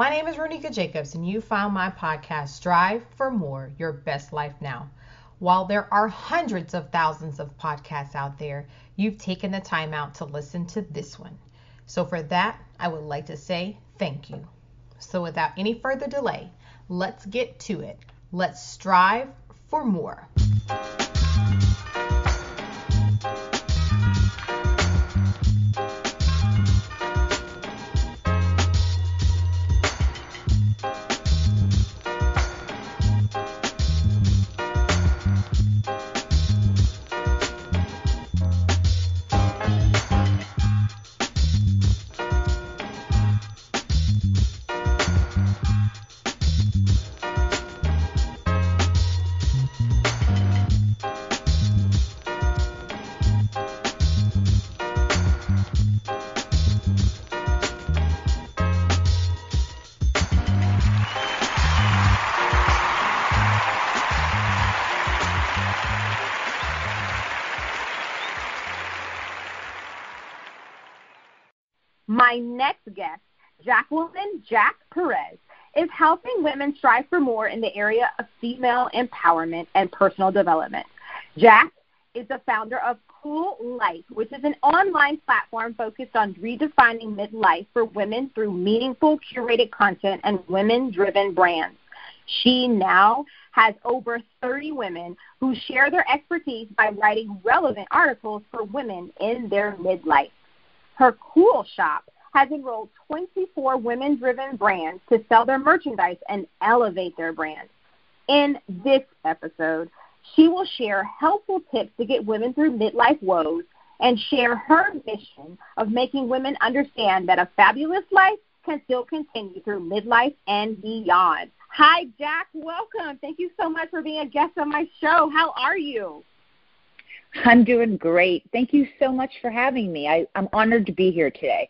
My name is Ronika Jacobs, and you found my podcast, Strive for More Your Best Life Now. While there are hundreds of thousands of podcasts out there, you've taken the time out to listen to this one. So, for that, I would like to say thank you. So, without any further delay, let's get to it. Let's strive for more. My next guest, Jacqueline Jack Perez, is helping women strive for more in the area of female empowerment and personal development. Jack is the founder of Kuel Life, which is an online platform focused on redefining midlife for women through meaningful curated content and women driven brands. She now has over 30 women who share their expertise by writing relevant articles for women in their midlife. Her Kuel Shop has enrolled 24 women driven brands to sell their merchandise and elevate their brand. In this episode, she will share helpful tips to get women through midlife woes and share her mission of making women understand that a fabulous life can still continue through midlife and beyond. Hi, Jack. Welcome. Thank you so much for being a guest on my show. How are you? I'm doing great. Thank you so much for having me. I, I'm honored to be here today.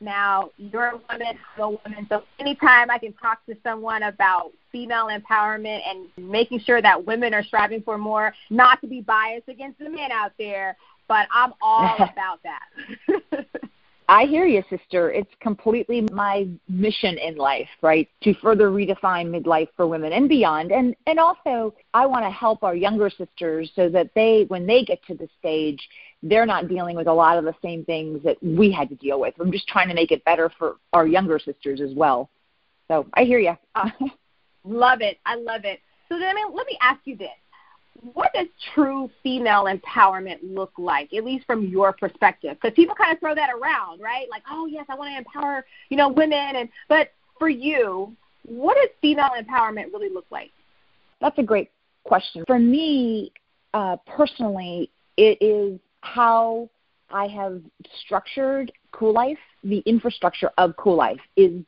Now, you're a woman, I'm a woman, so anytime I can talk to someone about female empowerment and making sure that women are striving for more, not to be biased against the men out there, but I'm all about that. I hear you, sister. It's completely my mission in life, right? To further redefine midlife for women and beyond. And and also I want to help our younger sisters so that they when they get to the stage, they're not dealing with a lot of the same things that we had to deal with. I'm just trying to make it better for our younger sisters as well. So I hear you. Uh, love it. I love it. So then, I mean, let me ask you this: What does true female empowerment look like, at least from your perspective? Because people kind of throw that around, right? Like, oh yes, I want to empower, you know, women, and but for you, what does female empowerment really look like? That's a great question. For me, uh, personally, it is how I have structured Kuel Life, the infrastructure of Kuel Life is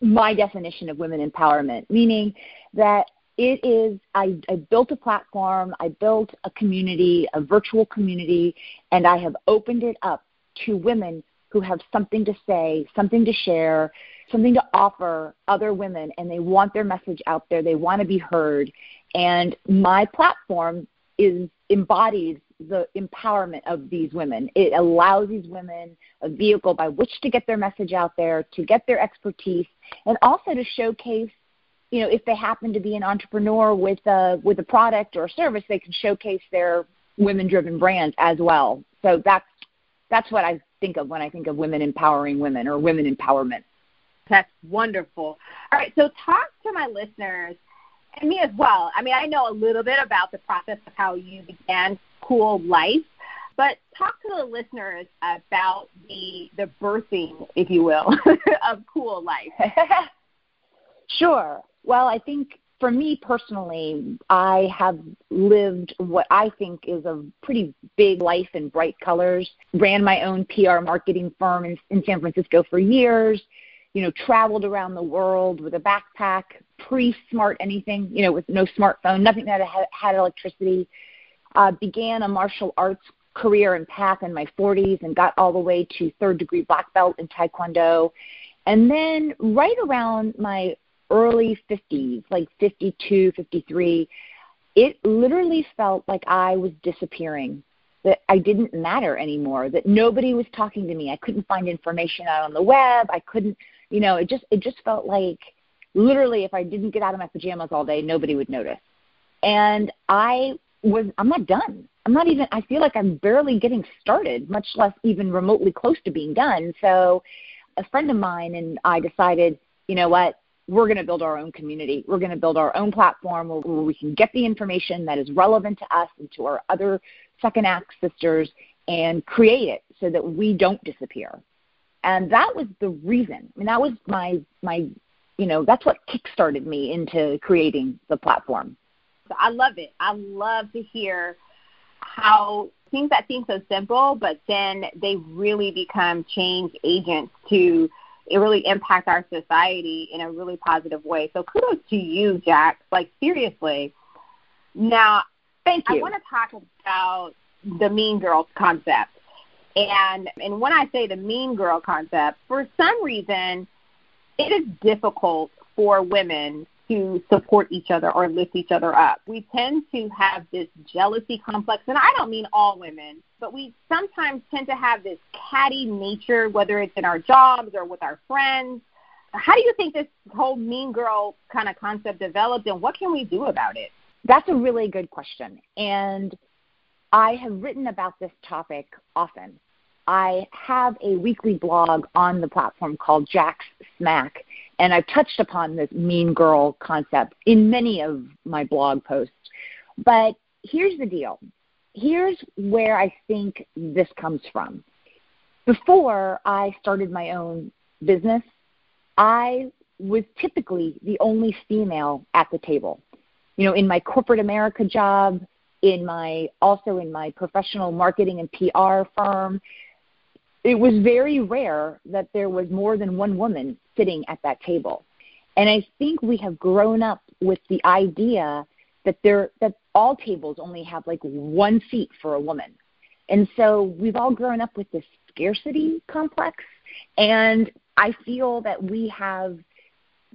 my definition of women empowerment, meaning that it is I, I built a platform, I built a community, a virtual community, and I have opened it up to women who have something to say, something to share, something to offer other women, and they want their message out there. They want to be heard. And my platform is embodies the empowerment of these women. It allows these women a vehicle by which to get their message out there, to get their expertise, and also to showcase, you know, if they happen to be an entrepreneur with a with a product or a service, they can showcase their women-driven brands as well. So that's that's what I think of when I think of women empowering women or women empowerment. That's wonderful. All right, so talk to my listeners and me as well. I mean, I know a little bit about the process of how you began Kuel Life, but talk to the listeners about the the birthing, if you will, of Kuel Life. sure. Well, I think for me personally, I have lived what I think is a pretty big life in bright colors. Ran my own PR marketing firm in, in San Francisco for years you know, traveled around the world with a backpack, pre-smart anything, you know, with no smartphone, nothing that had, had electricity. Uh, began a martial arts career and path in my 40s and got all the way to third degree black belt in Taekwondo. And then right around my early 50s, like 52, 53, it literally felt like I was disappearing that I didn't matter anymore, that nobody was talking to me. I couldn't find information out on the web. I couldn't You know, it just it just felt like literally if I didn't get out of my pajamas all day, nobody would notice. And I was I'm not done. I'm not even I feel like I'm barely getting started, much less even remotely close to being done. So a friend of mine and I decided, you know what, we're going to build our own community. We're going to build our own platform where, we can get the information that is relevant to us and to our other second act sisters and create it so that we don't disappear. And that was the reason. I mean, that was my my, you know, that's what kickstarted me into creating the platform. I love it. I love to hear how things that seem so simple, but then they really become change agents to it really impact our society in a really positive way. So kudos to you, Jack. Like seriously. Now, thank you. I want to talk about the mean girls concept. And and when I say the mean girl concept, for some reason it is difficult for women to support each other or lift each other up. We tend to have this jealousy complex, and I don't mean all women, but we sometimes tend to have this catty nature, whether it's in our jobs or with our friends. How do you think this whole mean girl kind of concept developed, and what can we do about it? That's a really good question. And I have written about this topic often. I have a weekly blog on the platform called Jack's Smack, and I've touched upon this mean girl concept in many of my blog posts. But here's the deal here's where I think this comes from. Before I started my own business, I was typically the only female at the table. You know, in my corporate America job, in my also in my professional marketing and PR firm, it was very rare that there was more than one woman sitting at that table. And I think we have grown up with the idea that there that all tables only have like one seat for a woman. And so we've all grown up with this scarcity complex and I feel that we have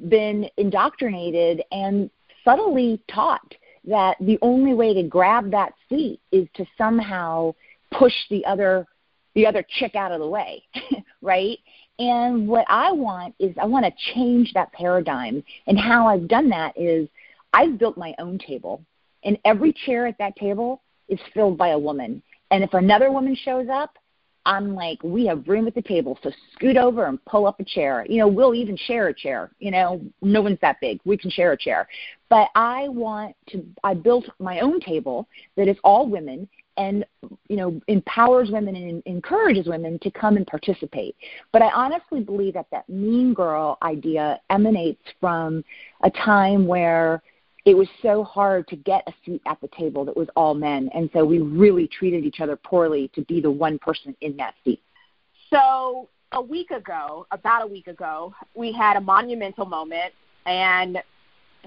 been indoctrinated and subtly taught that the only way to grab that seat is to somehow push the other the other chick out of the way, right? And what I want is I want to change that paradigm. And how I've done that is I've built my own table, and every chair at that table is filled by a woman. And if another woman shows up, I'm like, we have room at the table, so scoot over and pull up a chair. You know, we'll even share a chair. You know, no one's that big. We can share a chair. But I want to, I built my own table that is all women and you know empowers women and encourages women to come and participate. But i honestly believe that that mean girl idea emanates from a time where it was so hard to get a seat at the table that was all men. And so we really treated each other poorly to be the one person in that seat. So a week ago about a week ago we had a monumental moment and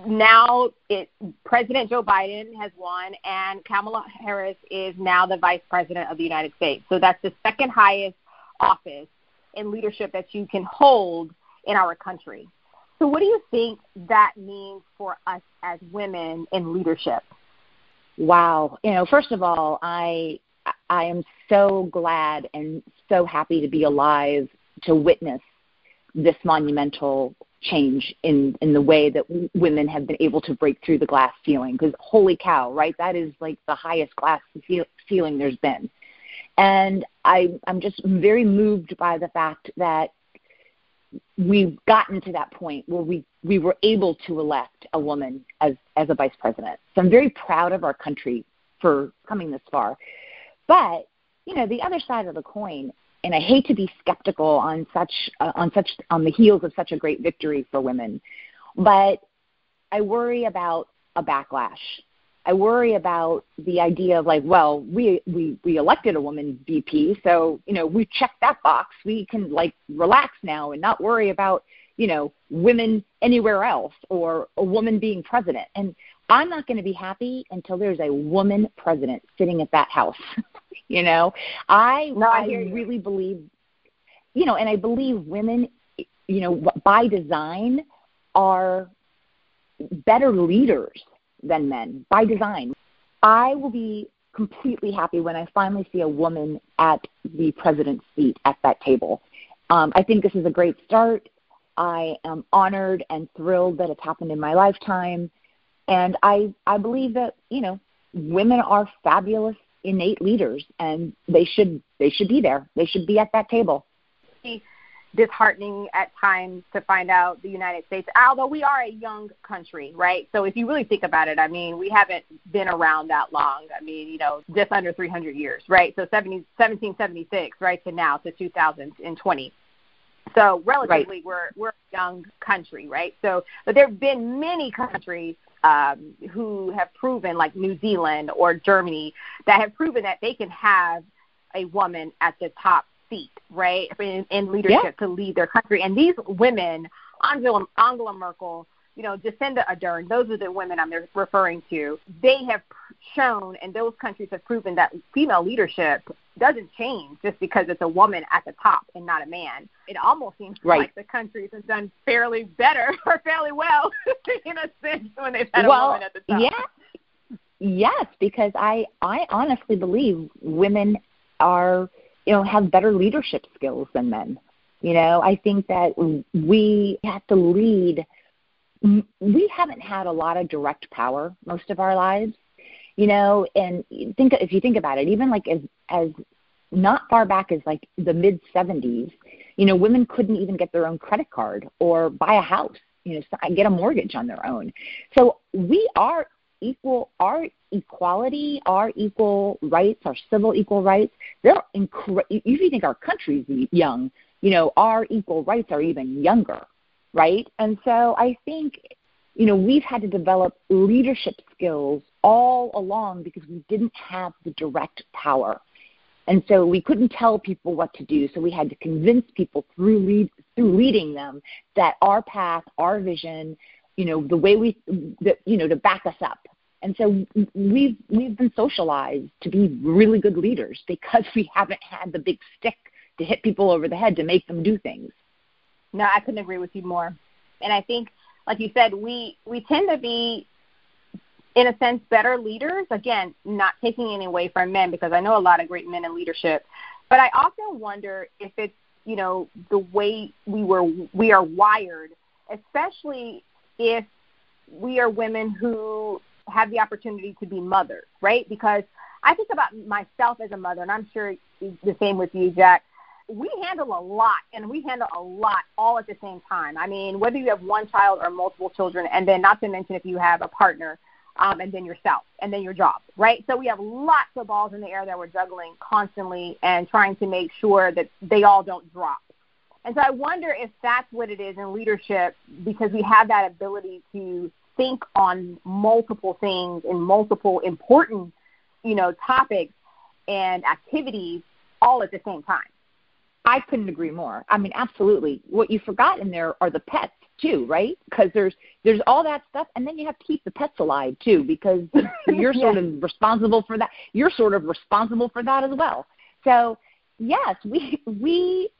now it, President Joe Biden has won, and Kamala Harris is now the Vice President of the United States. So that's the second highest office in leadership that you can hold in our country. So, what do you think that means for us as women in leadership? Wow. You know, first of all, I I am so glad and so happy to be alive to witness this monumental change in in the way that w- women have been able to break through the glass ceiling because holy cow right? That is like the highest glass ceiling there's been. And i i'm just very moved by the fact that we've gotten to that point where we we were able to elect a woman as as a vice president. So i'm very proud of our country for coming this far. But you know the other side of the coin and I hate to be skeptical on such uh, on such on the heels of such a great victory for women, but I worry about a backlash. I worry about the idea of like, well, we we we elected a woman VP, so you know we checked that box. We can like relax now and not worry about you know women anywhere else or a woman being president. And I'm not going to be happy until there's a woman president sitting at that house. you know, I no, I, I really believe, you know, and I believe women, you know, by design are better leaders than men by design. I will be completely happy when I finally see a woman at the president's seat at that table. Um, I think this is a great start. I am honored and thrilled that it's happened in my lifetime. And I, I believe that, you know, women are fabulous innate leaders and they should they should be there. They should be at that table. Disheartening at times to find out the United States, although we are a young country, right? So if you really think about it, I mean, we haven't been around that long. I mean, you know, just under 300 years, right? So 70, 1776, right, to now to 2020. So relatively, right. we're we're a young country, right? So, but there have been many countries um, who have proven, like New Zealand or Germany, that have proven that they can have a woman at the top seat, right, in, in leadership yeah. to lead their country. And these women, Angela, Angela Merkel, you know, Jacinda Ardern, those are the women I'm referring to. They have shown, and those countries have proven that female leadership doesn't change just because it's a woman at the top and not a man. It almost seems right. like the countries have done fairly better or fairly well in a sense when they've had well, a woman at the top. Yeah. Yes, because I I honestly believe women are you know have better leadership skills than men. You know, I think that we have to lead we haven't had a lot of direct power most of our lives you know and think if you think about it even like as as not far back as like the mid 70s you know women couldn't even get their own credit card or buy a house you know get a mortgage on their own so we are equal our equality our equal rights our civil equal rights they're incre- if you think our country's young you know our equal rights are even younger right? And so I think, you know, we've had to develop leadership skills all along because we didn't have the direct power. And so we couldn't tell people what to do. So we had to convince people through lead, through leading them that our path, our vision, you know, the way we, the, you know, to back us up. And so we've we've been socialized to be really good leaders because we haven't had the big stick to hit people over the head to make them do things. No, I couldn't agree with you more. And I think, like you said, we we tend to be, in a sense, better leaders. Again, not taking any away from men because I know a lot of great men in leadership, but I often wonder if it's you know the way we were we are wired, especially if we are women who have the opportunity to be mothers, right? Because I think about myself as a mother, and I'm sure it's the same with you, Jack we handle a lot and we handle a lot all at the same time. I mean, whether you have one child or multiple children, and then not to mention if you have a partner, um, and then yourself, and then your job, right? So we have lots of balls in the air that we're juggling constantly and trying to make sure that they all don't drop. And so I wonder if that's what it is in leadership because we have that ability to think on multiple things and multiple important, you know, topics and activities all at the same time. I couldn't agree more. I mean, absolutely. What you forgot in there are the pets too, right? Because there's there's all that stuff, and then you have to keep the pets alive too, because you're sort of responsible for that. You're sort of responsible for that as well. So yes, we we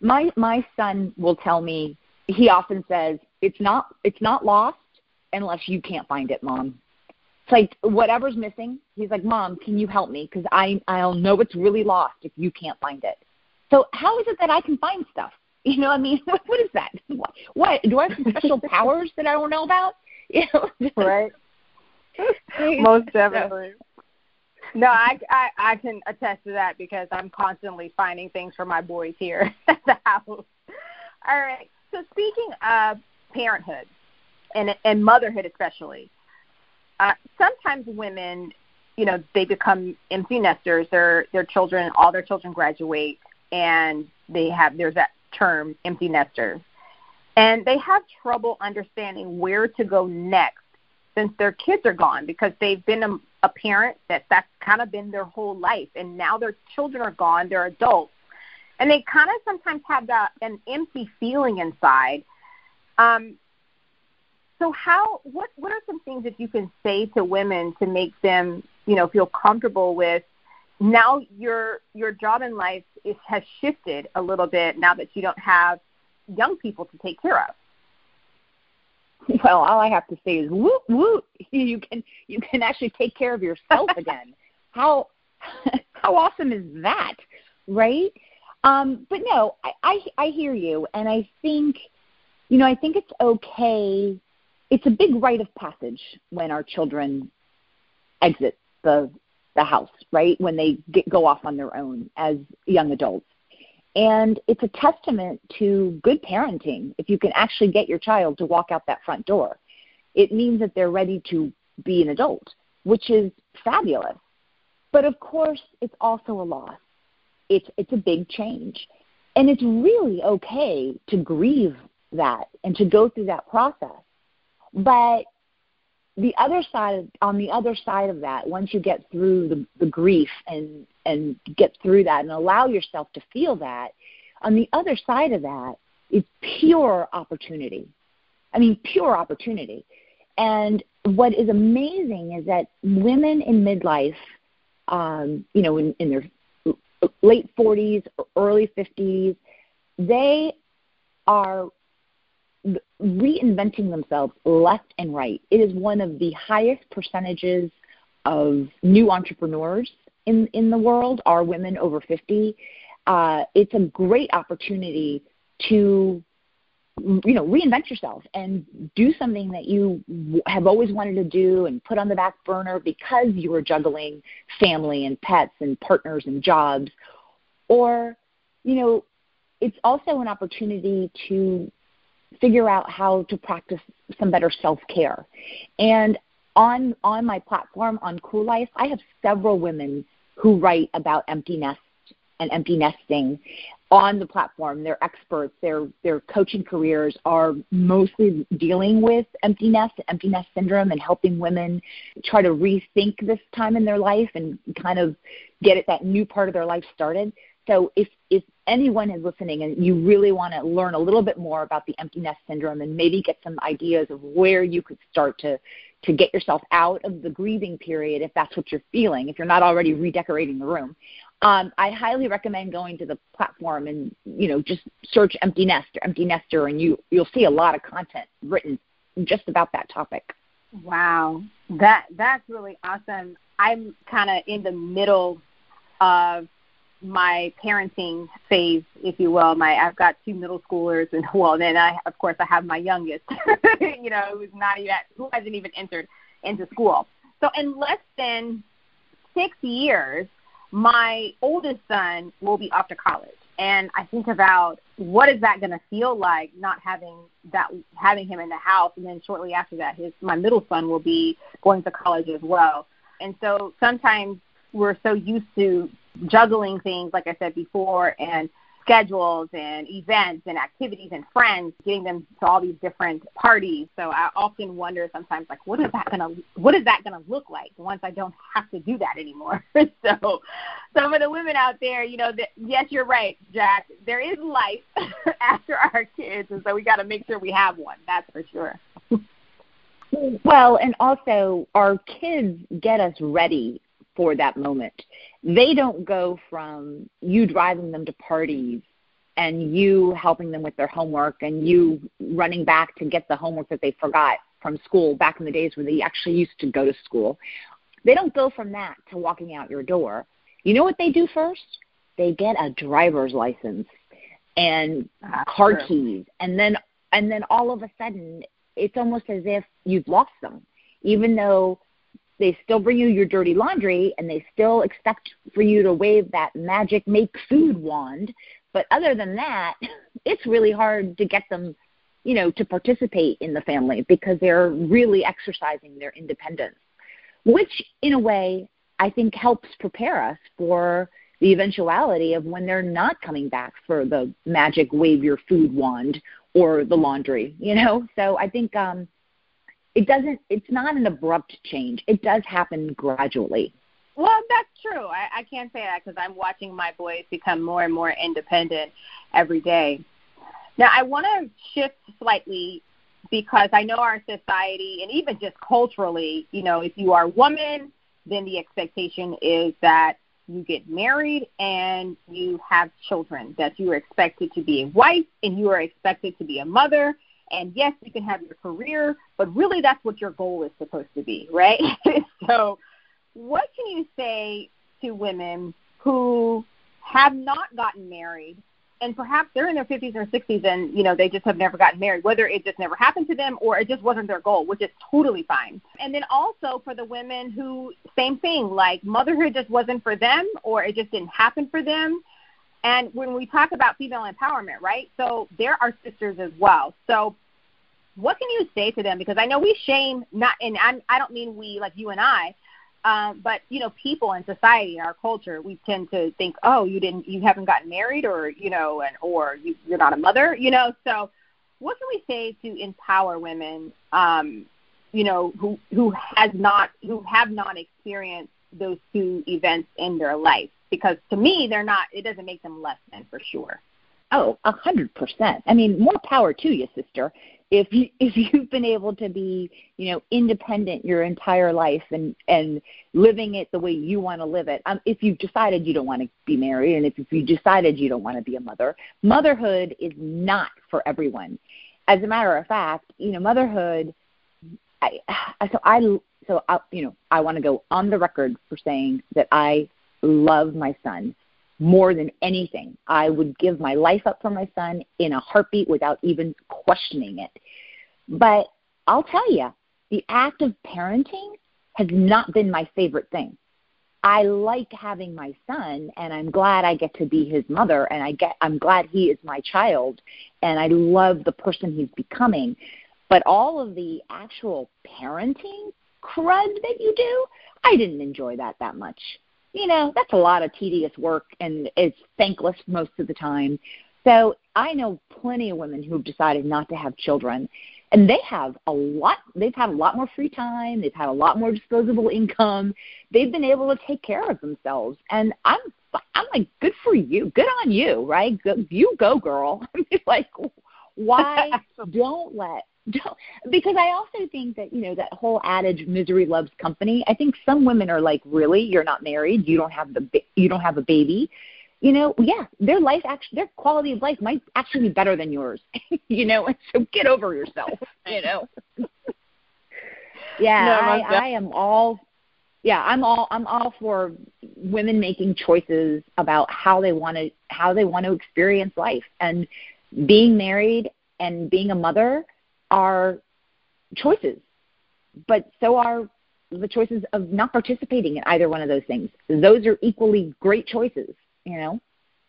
my my son will tell me he often says it's not it's not lost unless you can't find it, mom. It's like whatever's missing. He's like, mom, can you help me? Because I I'll know it's really lost if you can't find it. So how is it that I can find stuff? You know, I mean, what, what is that? What, what do I have some special powers that I don't know about? You know, right? Most definitely. No, I, I I can attest to that because I'm constantly finding things for my boys here at the house. All right. So speaking of parenthood and and motherhood especially, uh, sometimes women, you know, they become empty nesters. Their their children, all their children graduate, and they have there's that term empty nesters and they have trouble understanding where to go next since their kids are gone because they've been a, a parent that that's kind of been their whole life and now their children are gone they're adults. And they kind of sometimes have that an empty feeling inside. Um so how what what are some things that you can say to women to make them you know feel comfortable with now your your job in life is, has shifted a little bit now that you don't have young people to take care of. Well, all I have to say is whoop whoop. You can you can actually take care of yourself again. how how awesome is that, right? Um, but no, I, I I hear you, and I think you know, I think it's okay. It's a big rite of passage when our children exit the the house, right? When they get, go off on their own as young adults. And it's a testament to good parenting if you can actually get your child to walk out that front door. It means that they're ready to be an adult, which is fabulous. But of course, it's also a loss. It's it's a big change. And it's really okay to grieve that and to go through that process. But the other side on the other side of that once you get through the, the grief and and get through that and allow yourself to feel that on the other side of that is pure opportunity. I mean pure opportunity. And what is amazing is that women in midlife um, you know in, in their late 40s early 50s they are reinventing themselves left and right. It is one of the highest percentages of new entrepreneurs in in the world are women over 50. Uh, it's a great opportunity to you know reinvent yourself and do something that you have always wanted to do and put on the back burner because you were juggling family and pets and partners and jobs or you know it's also an opportunity to figure out how to practice some better self-care. And on on my platform on Kuel Life, I have several women who write about empty nest and empty nesting on the platform. They're experts. Their their coaching careers are mostly dealing with empty nest, empty nest syndrome, and helping women try to rethink this time in their life and kind of get it that new part of their life started. So if if anyone is listening and you really want to learn a little bit more about the empty nest syndrome and maybe get some ideas of where you could start to to get yourself out of the grieving period if that's what you're feeling if you're not already redecorating the room um, i highly recommend going to the platform and you know just search empty nest or empty nester and you you'll see a lot of content written just about that topic. Wow. That that's really awesome. I'm kind of in the middle of my parenting phase, if you will. My I've got two middle schoolers, and well, then I of course I have my youngest, you know, who's not even who hasn't even entered into school. So in less than six years, my oldest son will be off to college, and I think about what is that going to feel like not having that having him in the house, and then shortly after that, his my middle son will be going to college as well. And so sometimes we're so used to juggling things, like I said before, and schedules and events and activities and friends, getting them to all these different parties. So I often wonder sometimes, like, what is that gonna what is that gonna look like once I don't have to do that anymore? so, some of the women out there, you know, that yes, you're right, Jack. There is life after our kids, and so we got to make sure we have one. That's for sure. Well, and also our kids get us ready for that moment. They don't go from you driving them to parties and you helping them with their homework and you running back to get the homework that they forgot from school back in the days where they actually used to go to school. They don't go from that to walking out your door. You know what they do first? They get a driver's license and That's car true. keys and then and then all of a sudden it's almost as if you've lost them even though they still bring you your dirty laundry and they still expect for you to wave that magic make food wand. But other than that, it's really hard to get them, you know, to participate in the family because they're really exercising their independence, which in a way I think helps prepare us for the eventuality of when they're not coming back for the magic wave your food wand or the laundry, you know? So I think um it doesn't it's not an abrupt change. It does happen gradually. Well that's true. I, I can't say that because i'm watching my boys become more and more independent every day. Now i want to shift slightly because i know our society and even just culturally you know if you are a woman then the expectation is that you get married and you have children that you are expected to be a wife and you are expected to be a mother and yes, you can have your career, but really that's what your goal is supposed to be, right? so, what can you say to women who have not gotten married and perhaps they're in their 50s or 60s and you know they just have never gotten married whether it just never happened to them or it just wasn't their goal which is totally fine and then also for the women who same thing like motherhood just wasn't for them or it just didn't happen for them and when we talk about female empowerment right so there are sisters as well so what can you say to them because i know we shame not and I'm, i don't mean we like you and i um, but you know, people in society, in our culture, we tend to think, oh, you didn't, you haven't gotten married, or you know, and or you, you're not a mother, you know. So, what can we say to empower women, um, you know, who who has not, who have not experienced those two events in their life? Because to me, they're not. It doesn't make them less than for sure. Oh, a hundred percent. I mean, more power to you, sister if you if you've been able to be you know independent your entire life and and living it the way you want to live it um, if you've decided you don't want to be married and if, if you decided you don't want to be a mother motherhood is not for everyone as a matter of fact you know motherhood i so i so I, you know i want to go on the record for saying that i love my son more than anything. I would give my life up for my son in a heartbeat without even questioning it. But I'll tell you, the act of parenting has not been my favorite thing. I like having my son and I'm glad I get to be his mother and I get I'm glad he is my child and I love the person he's becoming. But all of the actual parenting crud that you do, I didn't enjoy that that much you know, that's a lot of tedious work and it's thankless most of the time. So I know plenty of women who've decided not to have children and they have a lot they've had a lot more free time, they've had a lot more disposable income. They've been able to take care of themselves and I'm I'm like good for you. Good on you, right? Go, you go girl. I mean like why don't let don't, because I also think that you know that whole adage "misery loves company." I think some women are like, "Really, you're not married, you don't have the you don't have a baby." You know, yeah, their life actually, their quality of life might actually be better than yours. you know, and so get over yourself. You know. yeah, no, I, I am all. Yeah, I'm all I'm all for women making choices about how they want to how they want to experience life and being married and being a mother are choices, but so are the choices of not participating in either one of those things. Those are equally great choices, you know?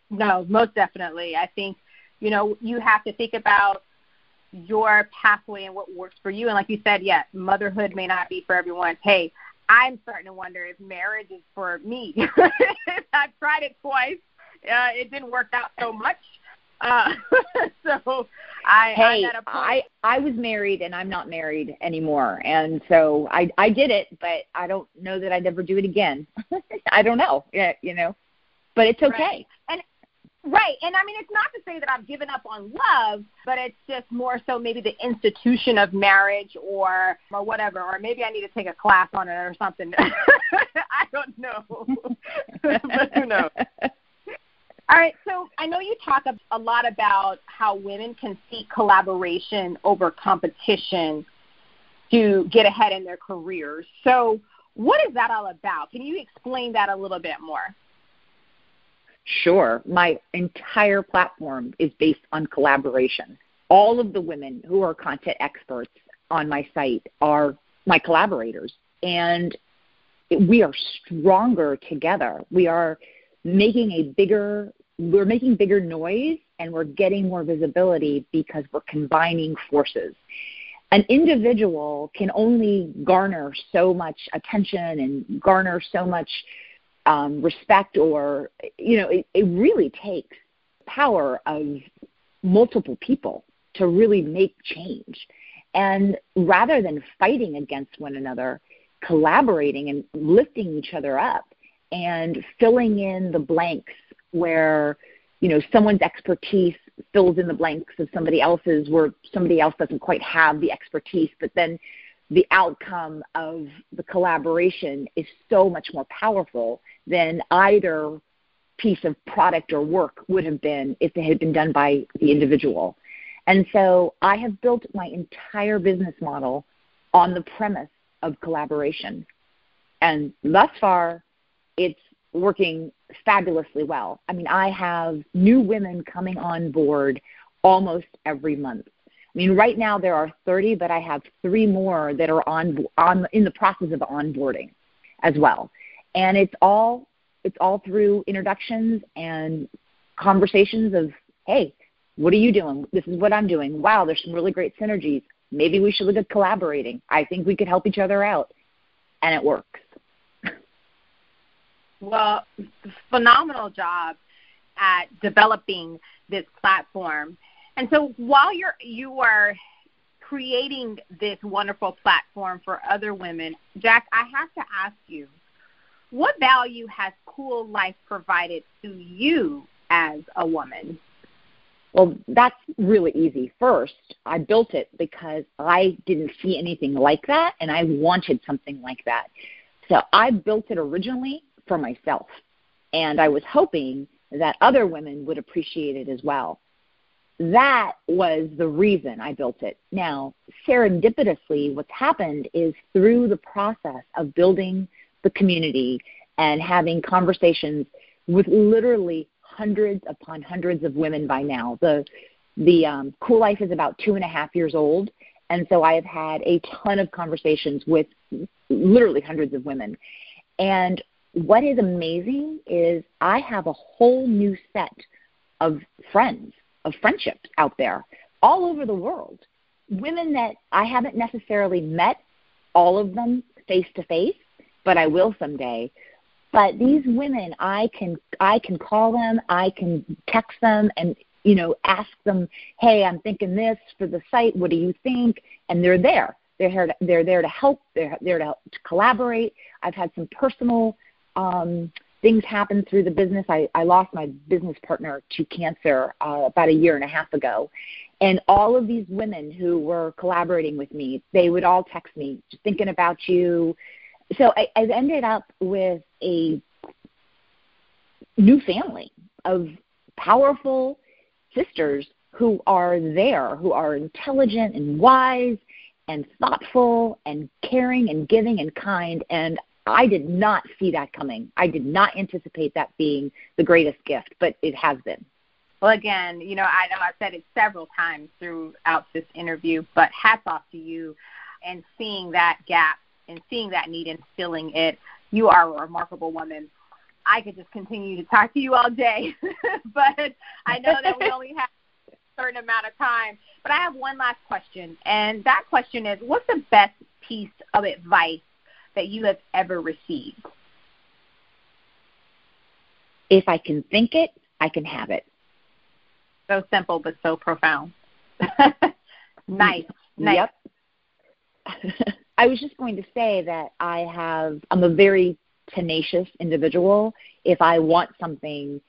No, most definitely. I think, you know, you have to think about your pathway and what works for you. And like you said, yeah, motherhood may not be for everyone. Hey, I'm starting to wonder if marriage is for me. I've tried it twice. Uh, it didn't work out so much. Uh, so I hey, I I was married and I'm not married anymore, and so I I did it, but I don't know that I'd ever do it again. I don't know, yeah, you know, but it's okay. Right. And right, and I mean it's not to say that I've given up on love, but it's just more so maybe the institution of marriage or or whatever, or maybe I need to take a class on it or something. I don't know, but who knows. All right, so I know you talk a lot about how women can seek collaboration over competition to get ahead in their careers. So, what is that all about? Can you explain that a little bit more? Sure. My entire platform is based on collaboration. All of the women who are content experts on my site are my collaborators, and we are stronger together. We are making a bigger we're making bigger noise and we're getting more visibility because we're combining forces. An individual can only garner so much attention and garner so much um, respect, or, you know, it, it really takes power of multiple people to really make change. And rather than fighting against one another, collaborating and lifting each other up and filling in the blanks where you know someone's expertise fills in the blanks of somebody else's where somebody else doesn't quite have the expertise but then the outcome of the collaboration is so much more powerful than either piece of product or work would have been if it had been done by the individual. And so I have built my entire business model on the premise of collaboration. And thus far, it's working fabulously well. I mean, I have new women coming on board almost every month. I mean, right now there are 30, but I have three more that are on on in the process of onboarding as well. And it's all it's all through introductions and conversations of, hey, what are you doing? This is what I'm doing. Wow, there's some really great synergies. Maybe we should look at collaborating. I think we could help each other out. And it works. Well, phenomenal job at developing this platform. And so while you're you are creating this wonderful platform for other women, Jack, I have to ask you, what value has Kuel Life provided to you as a woman? Well, that's really easy. First, I built it because I didn't see anything like that and I wanted something like that. So I built it originally for myself. And I was hoping that other women would appreciate it as well. That was the reason I built it. Now, serendipitously, what's happened is through the process of building the community and having conversations with literally hundreds upon hundreds of women by now. The the um, Kuel Life is about two and a half years old, and so I have had a ton of conversations with literally hundreds of women. And what is amazing is I have a whole new set of friends, of friendships out there all over the world. Women that I haven't necessarily met all of them face to face, but I will someday. But these women, I can I can call them, I can text them, and you know ask them, hey, I'm thinking this for the site. What do you think? And they're there. They're here. To, they're there to help. They're there to, to collaborate. I've had some personal um, things happen through the business. I, I lost my business partner to cancer uh, about a year and a half ago. And all of these women who were collaborating with me, they would all text me, just thinking about you, so I, I've ended up with a new family of powerful sisters who are there, who are intelligent and wise and thoughtful and caring and giving and kind. And I did not see that coming. I did not anticipate that being the greatest gift, but it has been. Well, again, you know, I know I've said it several times throughout this interview, but hats off to you and seeing that gap and seeing that need and filling it. You are a remarkable woman. I could just continue to talk to you all day, but I know that we only have a certain amount of time. But I have one last question, and that question is what's the best piece of advice that you have ever received? If I can think it, I can have it. So simple, but so profound. nice. Nice. Yep. I was just going to say that I have I'm a very tenacious individual. If I want something,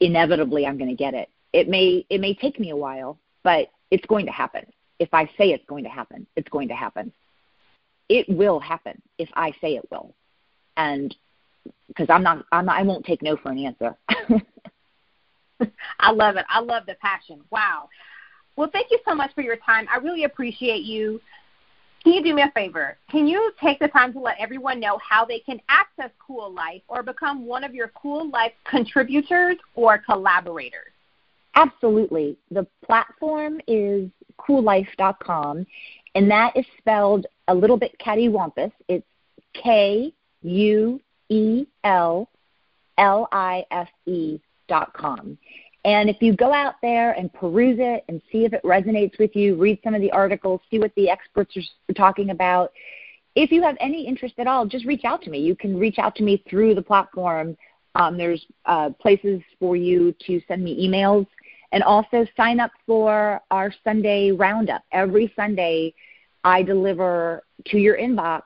inevitably I'm going to get it. It may it may take me a while, but it's going to happen. If I say it's going to happen, it's going to happen. It will happen if I say it will. And because I'm not, I'm not I won't take no for an answer. I love it. I love the passion. Wow. Well, thank you so much for your time. I really appreciate you can you do me a favor? Can you take the time to let everyone know how they can access Kuel Life or become one of your Kuel Life contributors or collaborators? Absolutely. The platform is kuellife.com, and that is spelled a little bit cattywampus. It's K U E L L I F E dot com. And if you go out there and peruse it and see if it resonates with you, read some of the articles, see what the experts are talking about. If you have any interest at all, just reach out to me. You can reach out to me through the platform. Um, there's uh, places for you to send me emails and also sign up for our Sunday roundup. Every Sunday, I deliver to your inbox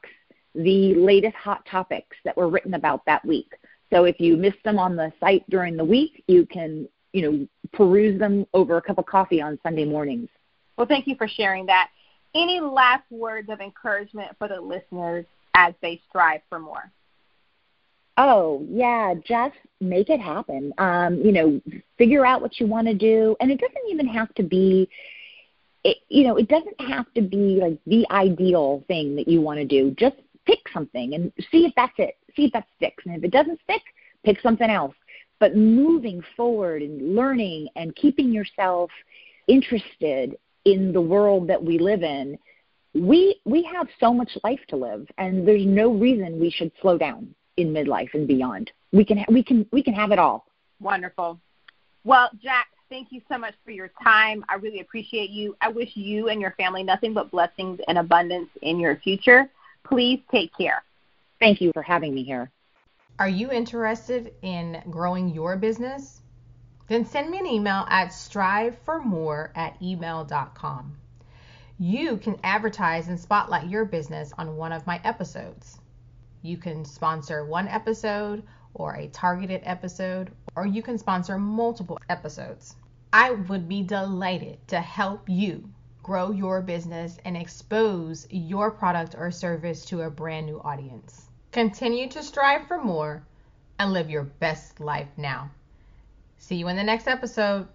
the latest hot topics that were written about that week. So if you missed them on the site during the week, you can you know, peruse them over a cup of coffee on Sunday mornings. Well, thank you for sharing that. Any last words of encouragement for the listeners as they strive for more? Oh, yeah, just make it happen. Um, you know, figure out what you want to do. And it doesn't even have to be it, you know, it doesn't have to be like the ideal thing that you want to do. Just pick something and see if that's it. See if that sticks. And if it doesn't stick, pick something else. But moving forward and learning and keeping yourself interested in the world that we live in, we we have so much life to live, and there's no reason we should slow down in midlife and beyond. We can we can we can have it all. Wonderful. Well, Jack, thank you so much for your time. I really appreciate you. I wish you and your family nothing but blessings and abundance in your future. Please take care. Thank you for having me here. Are you interested in growing your business? Then send me an email at striveformore at email.com. You can advertise and spotlight your business on one of my episodes. You can sponsor one episode or a targeted episode, or you can sponsor multiple episodes. I would be delighted to help you grow your business and expose your product or service to a brand new audience. Continue to strive for more and live your best life now. See you in the next episode.